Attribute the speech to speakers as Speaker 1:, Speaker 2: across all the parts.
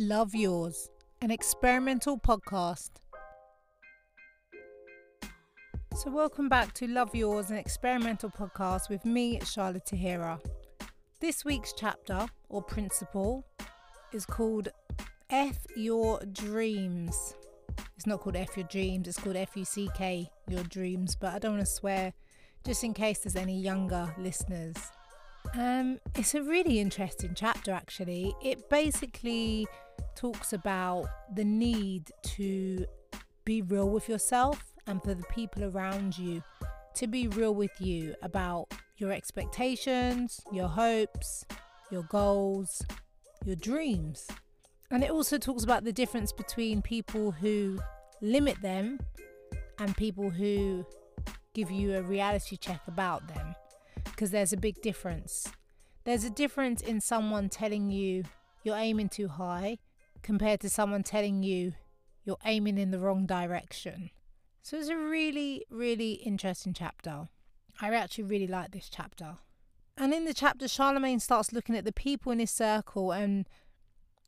Speaker 1: Love Yours, an experimental podcast. So, welcome back to Love Yours, an experimental podcast with me, Shahlaa Tahira. This week's chapter or principle is called F Your Dreams. It's not called F Your Dreams, it's called F U C K Your Dreams, but I don't want to swear just in case there's any younger listeners. Um, it's a really interesting chapter, actually. It basically talks about the need to be real with yourself and for the people around you to be real with you about your expectations, your hopes, your goals, your dreams. And it also talks about the difference between people who limit them and people who give you a reality check about them because there's a big difference. There's a difference in someone telling you you're aiming too high compared to someone telling you you're aiming in the wrong direction. So it's a really, really interesting chapter. I actually really like this chapter. And in the chapter, Charlamagne starts looking at the people in his circle and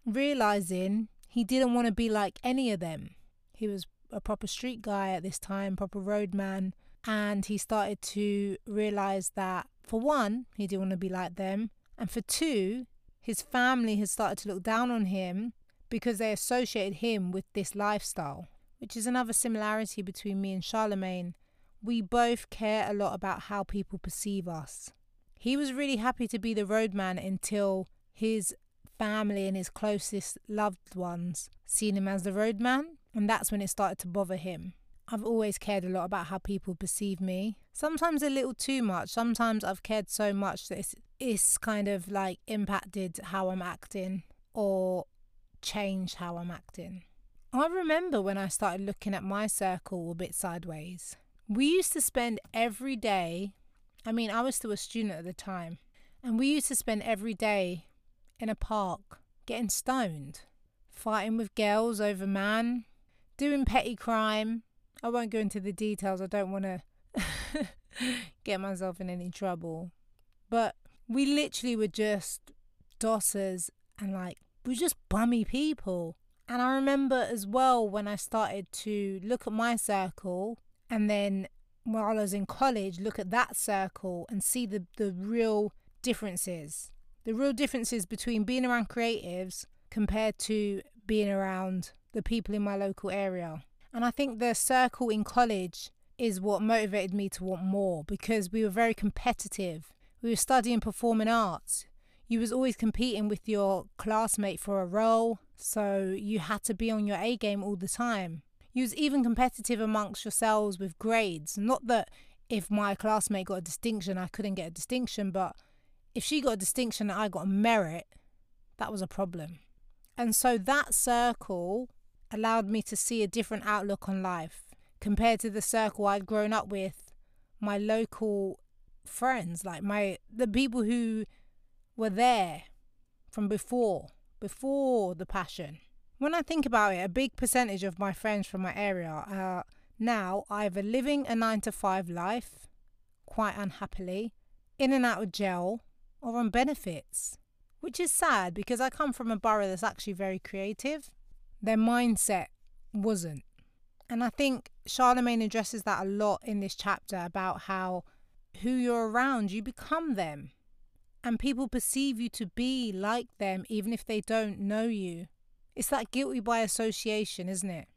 Speaker 1: realizing he didn't want to be like any of them. He was a proper street guy at this time, proper roadman, and he started to realize that for one, he didn't want to be like them, and for two, his family had started to look down on him because they associated him with this lifestyle, which is another similarity between me and Charlamagne. We both care a lot about how people perceive us. He was really happy to be the roadman until his family and his closest loved ones seen him as the roadman, and that's when it started to bother him. I've always cared a lot about how people perceive me. Sometimes a little too much. Sometimes I've cared so much that it's, it's kind of like impacted how I'm acting or changed how I'm acting. I remember when I started looking at my circle a bit sideways. We used to spend every day, I mean, I was still a student at the time, and we used to spend every day in a park getting stoned, fighting with girls over man, doing petty crime, I won't go into the details. I don't want to get myself in any trouble. But we literally were just dossers and like, we were just bummy people. And I remember as well when I started to look at my circle and then while I was in college, look at that circle and see the, the real differences. The real differences between being around creatives compared to being around the people in my local area. And I think the circle in college is what motivated me to want more because we were very competitive. We were studying performing arts. You was always competing with your classmate for a role, so you had to be on your A game all the time. You was even competitive amongst yourselves with grades. Not that if my classmate got a distinction, I couldn't get a distinction, but if she got a distinction and I got a merit, that was a problem. And so that circle allowed me to see a different outlook on life compared to the circle I'd grown up with, my local friends, like my the people who were there from before, before the passion. When I think about it, a big percentage of my friends from my area are now either living a 9 to 5 life, quite unhappily, in and out of jail, or on benefits, which is sad because I come from a borough that's actually very creative their mindset wasn't. And I think Charlamagne addresses that a lot in this chapter about how who you're around, you become them. And people perceive you to be like them even if they don't know you. It's that guilty by association, isn't it?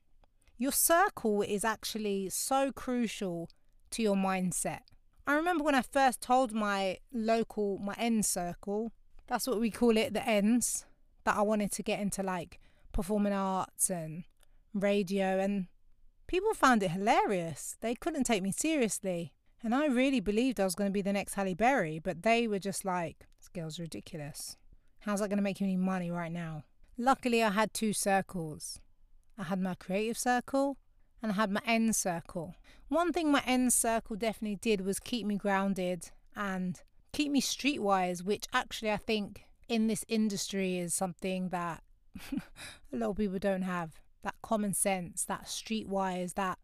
Speaker 1: Your circle is actually so crucial to your mindset. I remember when I first told my local, my end circle, that's what we call it, the ends, that I wanted to get into like performing arts and radio, and people found it hilarious. They couldn't take me seriously. And I really believed I was going to be the next Halle Berry, but they were just like, this girl's ridiculous. How's that going to make you any money right now? Luckily, I had two circles. I had my creative circle and I had my end circle. One thing my end circle definitely did was keep me grounded and keep me streetwise, which actually I think in this industry is something that a lot of people don't have that common sense, that streetwise, that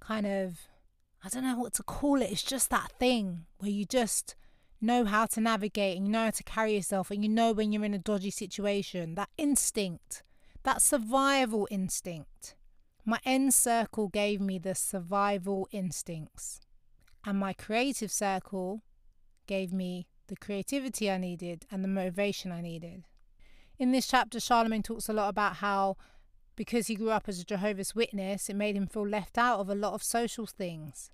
Speaker 1: kind of I don't know what to call it. It's just that thing where you just know how to navigate and you know how to carry yourself and you know when you're in a dodgy situation. That instinct that survival instinct. My end circle gave me the survival instincts, and my creative circle gave me the creativity I needed and the motivation I needed. In this chapter, Charlamagne talks a lot about how because he grew up as a Jehovah's Witness, it made him feel left out of a lot of social things,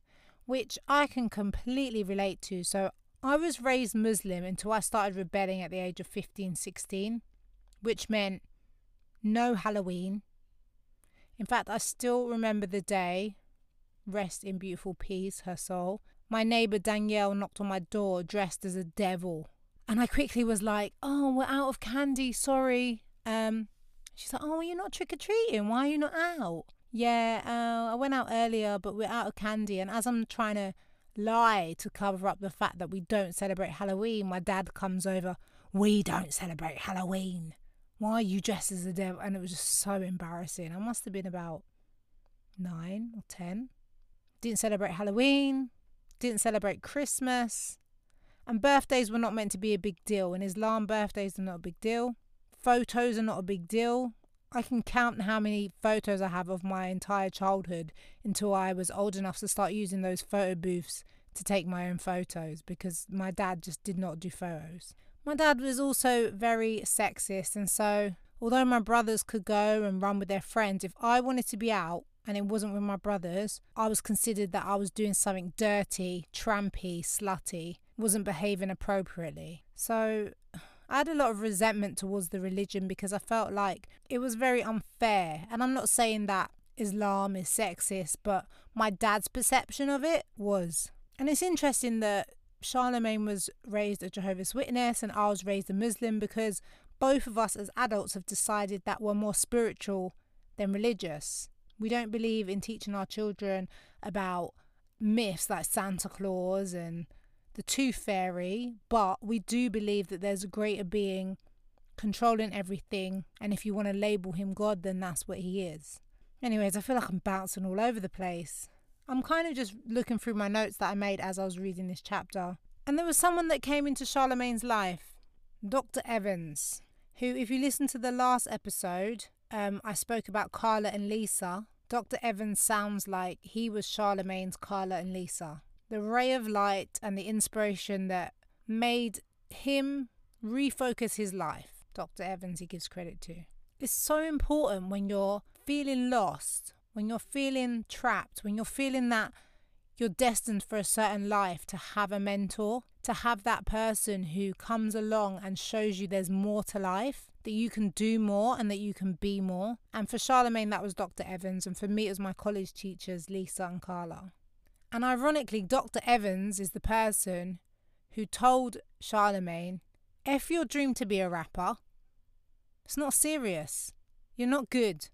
Speaker 1: which I can completely relate to. So I was raised Muslim until I started rebelling at the age of 15, 16, which meant no Halloween. In fact, I still remember the day, rest in beautiful peace, her soul. My neighbour Danielle knocked on my door dressed as a devil. And I quickly was like, oh, we're out of candy, sorry. Um, she's like, oh, you're not trick or treating. Why are you not out? Yeah, uh, I went out earlier, but we're out of candy. And as I'm trying to lie to cover up the fact that we don't celebrate Halloween, my dad comes over. We don't celebrate Halloween why are you dressed as a devil? And it was just so embarrassing. I must have been about nine or ten. Didn't celebrate Halloween, didn't celebrate Christmas. And birthdays were not meant to be a big deal. In Islam, birthdays are not a big deal. Photos are not a big deal. I can count how many photos I have of my entire childhood until I was old enough to start using those photo booths to take my own photos because my dad just did not do photos. My dad was also very sexist, and so although my brothers could go and run with their friends, if I wanted to be out and it wasn't with my brothers, I was considered that I was doing something dirty, trampy, slutty, wasn't behaving appropriately. So I had a lot of resentment towards the religion because I felt like it was very unfair. And I'm not saying that Islam is sexist, but my dad's perception of it was. And it's interesting that Charlamagne was raised a Jehovah's Witness and I was raised a Muslim because both of us as adults have decided that we're more spiritual than religious. We don't believe in teaching our children about myths like Santa Claus and the Tooth Fairy, but we do believe that there's a greater being controlling everything, and if you want to label him God, then that's what he is. Anyways, I feel like I'm bouncing all over the place. I'm kind of just looking through my notes that I made as I was reading this chapter. And there was someone that came into Charlamagne's life, Dr. Evans, who, if you listen to the last episode, um, I spoke about Carla and Lisa. Dr. Evans sounds like he was Charlamagne's Carla and Lisa. The ray of light and the inspiration that made him refocus his life. Dr. Evans, he gives credit to. It's so important when you're feeling lost when you're feeling trapped, when you're feeling that you're destined for a certain life, to have a mentor, to have that person who comes along and shows you there's more to life, that you can do more and that you can be more. And for Charlamagne, that was Dr. Evans, and for me, it was my college teachers, Lisa and Carla. And ironically, Dr. Evans is the person who told Charlamagne, If your dream to be a rapper, it's not serious. You're not good.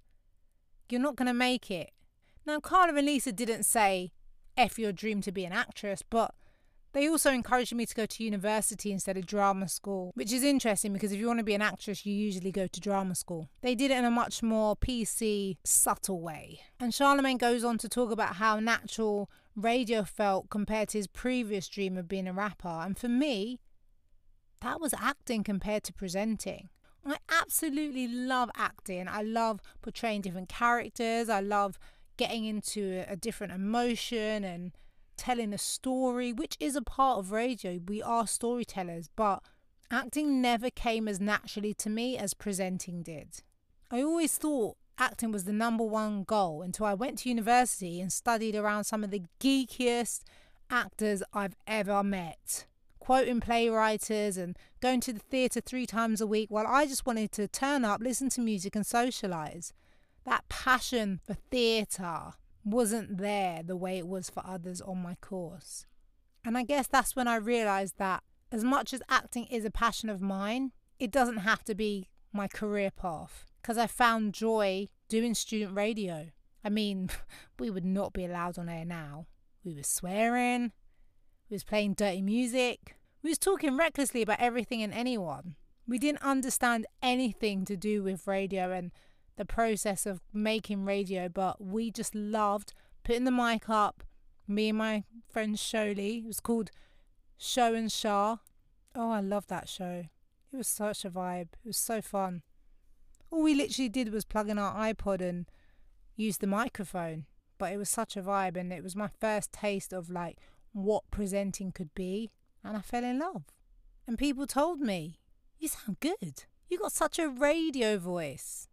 Speaker 1: You're not going to make it. Now, Carla and Lisa didn't say, F your dream to be an actress, but they also encouraged me to go to university instead of drama school, which is interesting because if you want to be an actress, you usually go to drama school. They did it in a much more PC, subtle way. And Charlamagne goes on to talk about how natural radio felt compared to his previous dream of being a rapper. And for me, that was acting compared to presenting. I absolutely love acting. I love portraying different characters. I love getting into a different emotion and telling a story, which is a part of radio. We are storytellers, but acting never came as naturally to me as presenting did. I always thought acting was the number one goal until I went to university and studied around some of the geekiest actors I've ever met quoting playwriters and going to the theatre three times a week while I just wanted to turn up, listen to music, and socialise. That passion for theatre wasn't there the way it was for others on my course. And I guess that's when I realised that as much as acting is a passion of mine, it doesn't have to be my career path because I found joy doing student radio. I mean, we would not be allowed on air now. We were swearing, we was playing dirty music. We was talking recklessly about everything and anyone. We didn't understand anything to do with radio and the process of making radio, but we just loved putting the mic up. Me and my friend Sholi. It was called Show and Shah. Oh, I love that show. It was such a vibe. It was so fun. All we literally did was plug in our iPod and use the microphone. But it was such a vibe, and it was my first taste of like what presenting could be, and I fell in love. And people told me, You sound good. You got such a radio voice.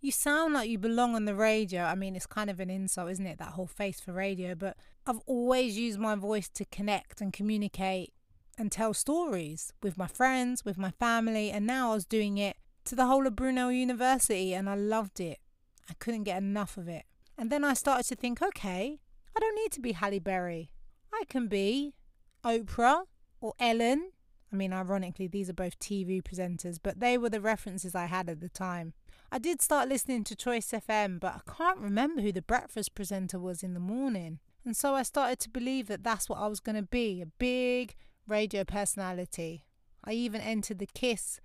Speaker 1: You sound like you belong on the radio. I mean, it's kind of an insult, isn't it? That whole face for radio. But I've always used my voice to connect and communicate and tell stories with my friends, with my family. And now I was doing it to the whole of Brunel University and I loved it. I couldn't get enough of it. And then I started to think, okay, I don't need to be Halle Berry. I can be Oprah or Ellen. I mean, ironically, these are both TV presenters, but they were the references I had at the time. I did start listening to Choice FM, but I can't remember who the breakfast presenter was in the morning. And so I started to believe that that's what I was going to be a big radio personality. I even entered the Kiss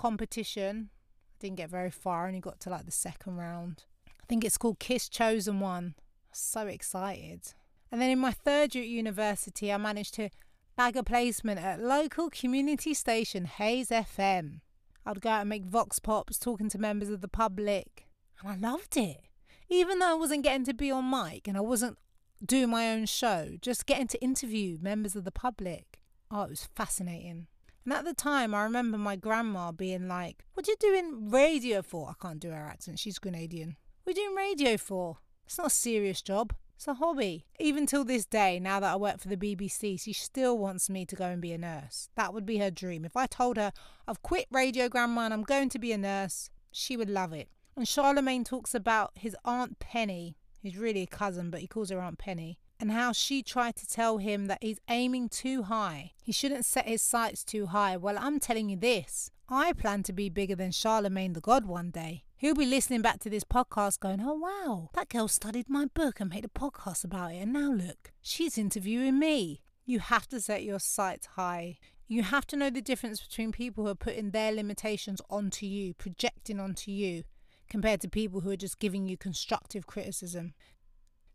Speaker 1: competition. I didn't get very far, only got to like the second round. I think it's called Kiss Chosen One. So excited. And then in my third year at university, I managed to bag a placement at local community station Hayes FM. I'd go out and make vox pops talking to members of the public, and I loved it. Even though I wasn't getting to be on mic and I wasn't doing my own show, just getting to interview members of the public. Oh, it was fascinating. And at the time, I remember my grandma being like, What are you doing radio for? I can't do her accent, she's Grenadian. What are you doing radio for? It's not a serious job. It's a hobby. Even till this day, now that I work for the BBC, she still wants me to go and be a nurse. That would be her dream. If I told her I've quit radio, Grandma, and I'm going to be a nurse, she would love it. And Charlamagne talks about his Aunt Penny, who's really a cousin, but he calls her Aunt Penny, and how she tried to tell him that he's aiming too high. He shouldn't set his sights too high. Well, I'm telling you this I plan to be bigger than Charlamagne Tha God one day. He'll be listening back to this podcast going, oh wow, that girl studied my book and made a podcast about it. And now look, she's interviewing me. You have to set your sights high. You have to know the difference between people who are putting their limitations onto you, projecting onto you, compared to people who are just giving you constructive criticism.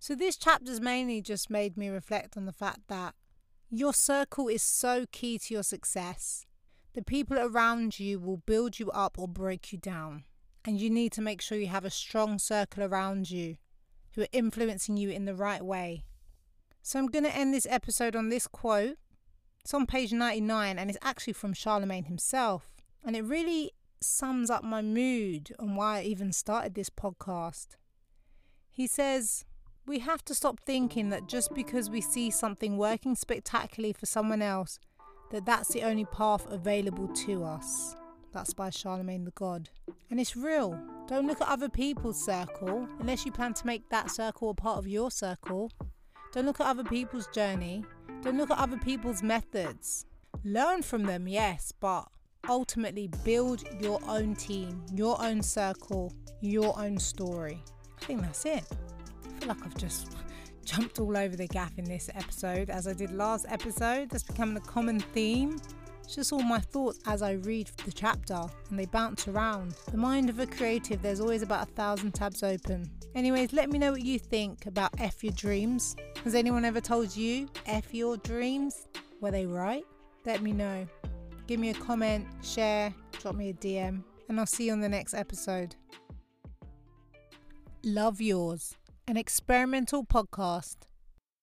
Speaker 1: So, this chapter's mainly just made me reflect on the fact that your circle is so key to your success. The people around you will build you up or break you down and you need to make sure you have a strong circle around you who are influencing you in the right way. So I'm going to end this episode on this quote. It's on page 99 and it's actually from Charlamagne himself. And it really sums up my mood and why I even started this podcast. He says, We have to stop thinking that just because we see something working spectacularly for someone else, that that's the only path available to us. That's by Charlamagne Tha God. And it's real. Don't look at other people's circle unless you plan to make that circle a part of your circle. Don't look at other people's journey. Don't look at other people's methods. Learn from them, yes, but ultimately build your own team, your own circle, your own story. I think that's it. Feel like I've just jumped all over the gap in this episode as I did last episode. That's becoming a common theme. It's just all my thoughts as I read the chapter and they bounce around. The mind of a creative, there's always about a thousand tabs open. Anyways, let me know what you think about F your dreams. Has anyone ever told you F your dreams? Were they right? Let me know. Give me a comment, share, drop me a DM, and I'll see you on the next episode. Love Yours, an experimental podcast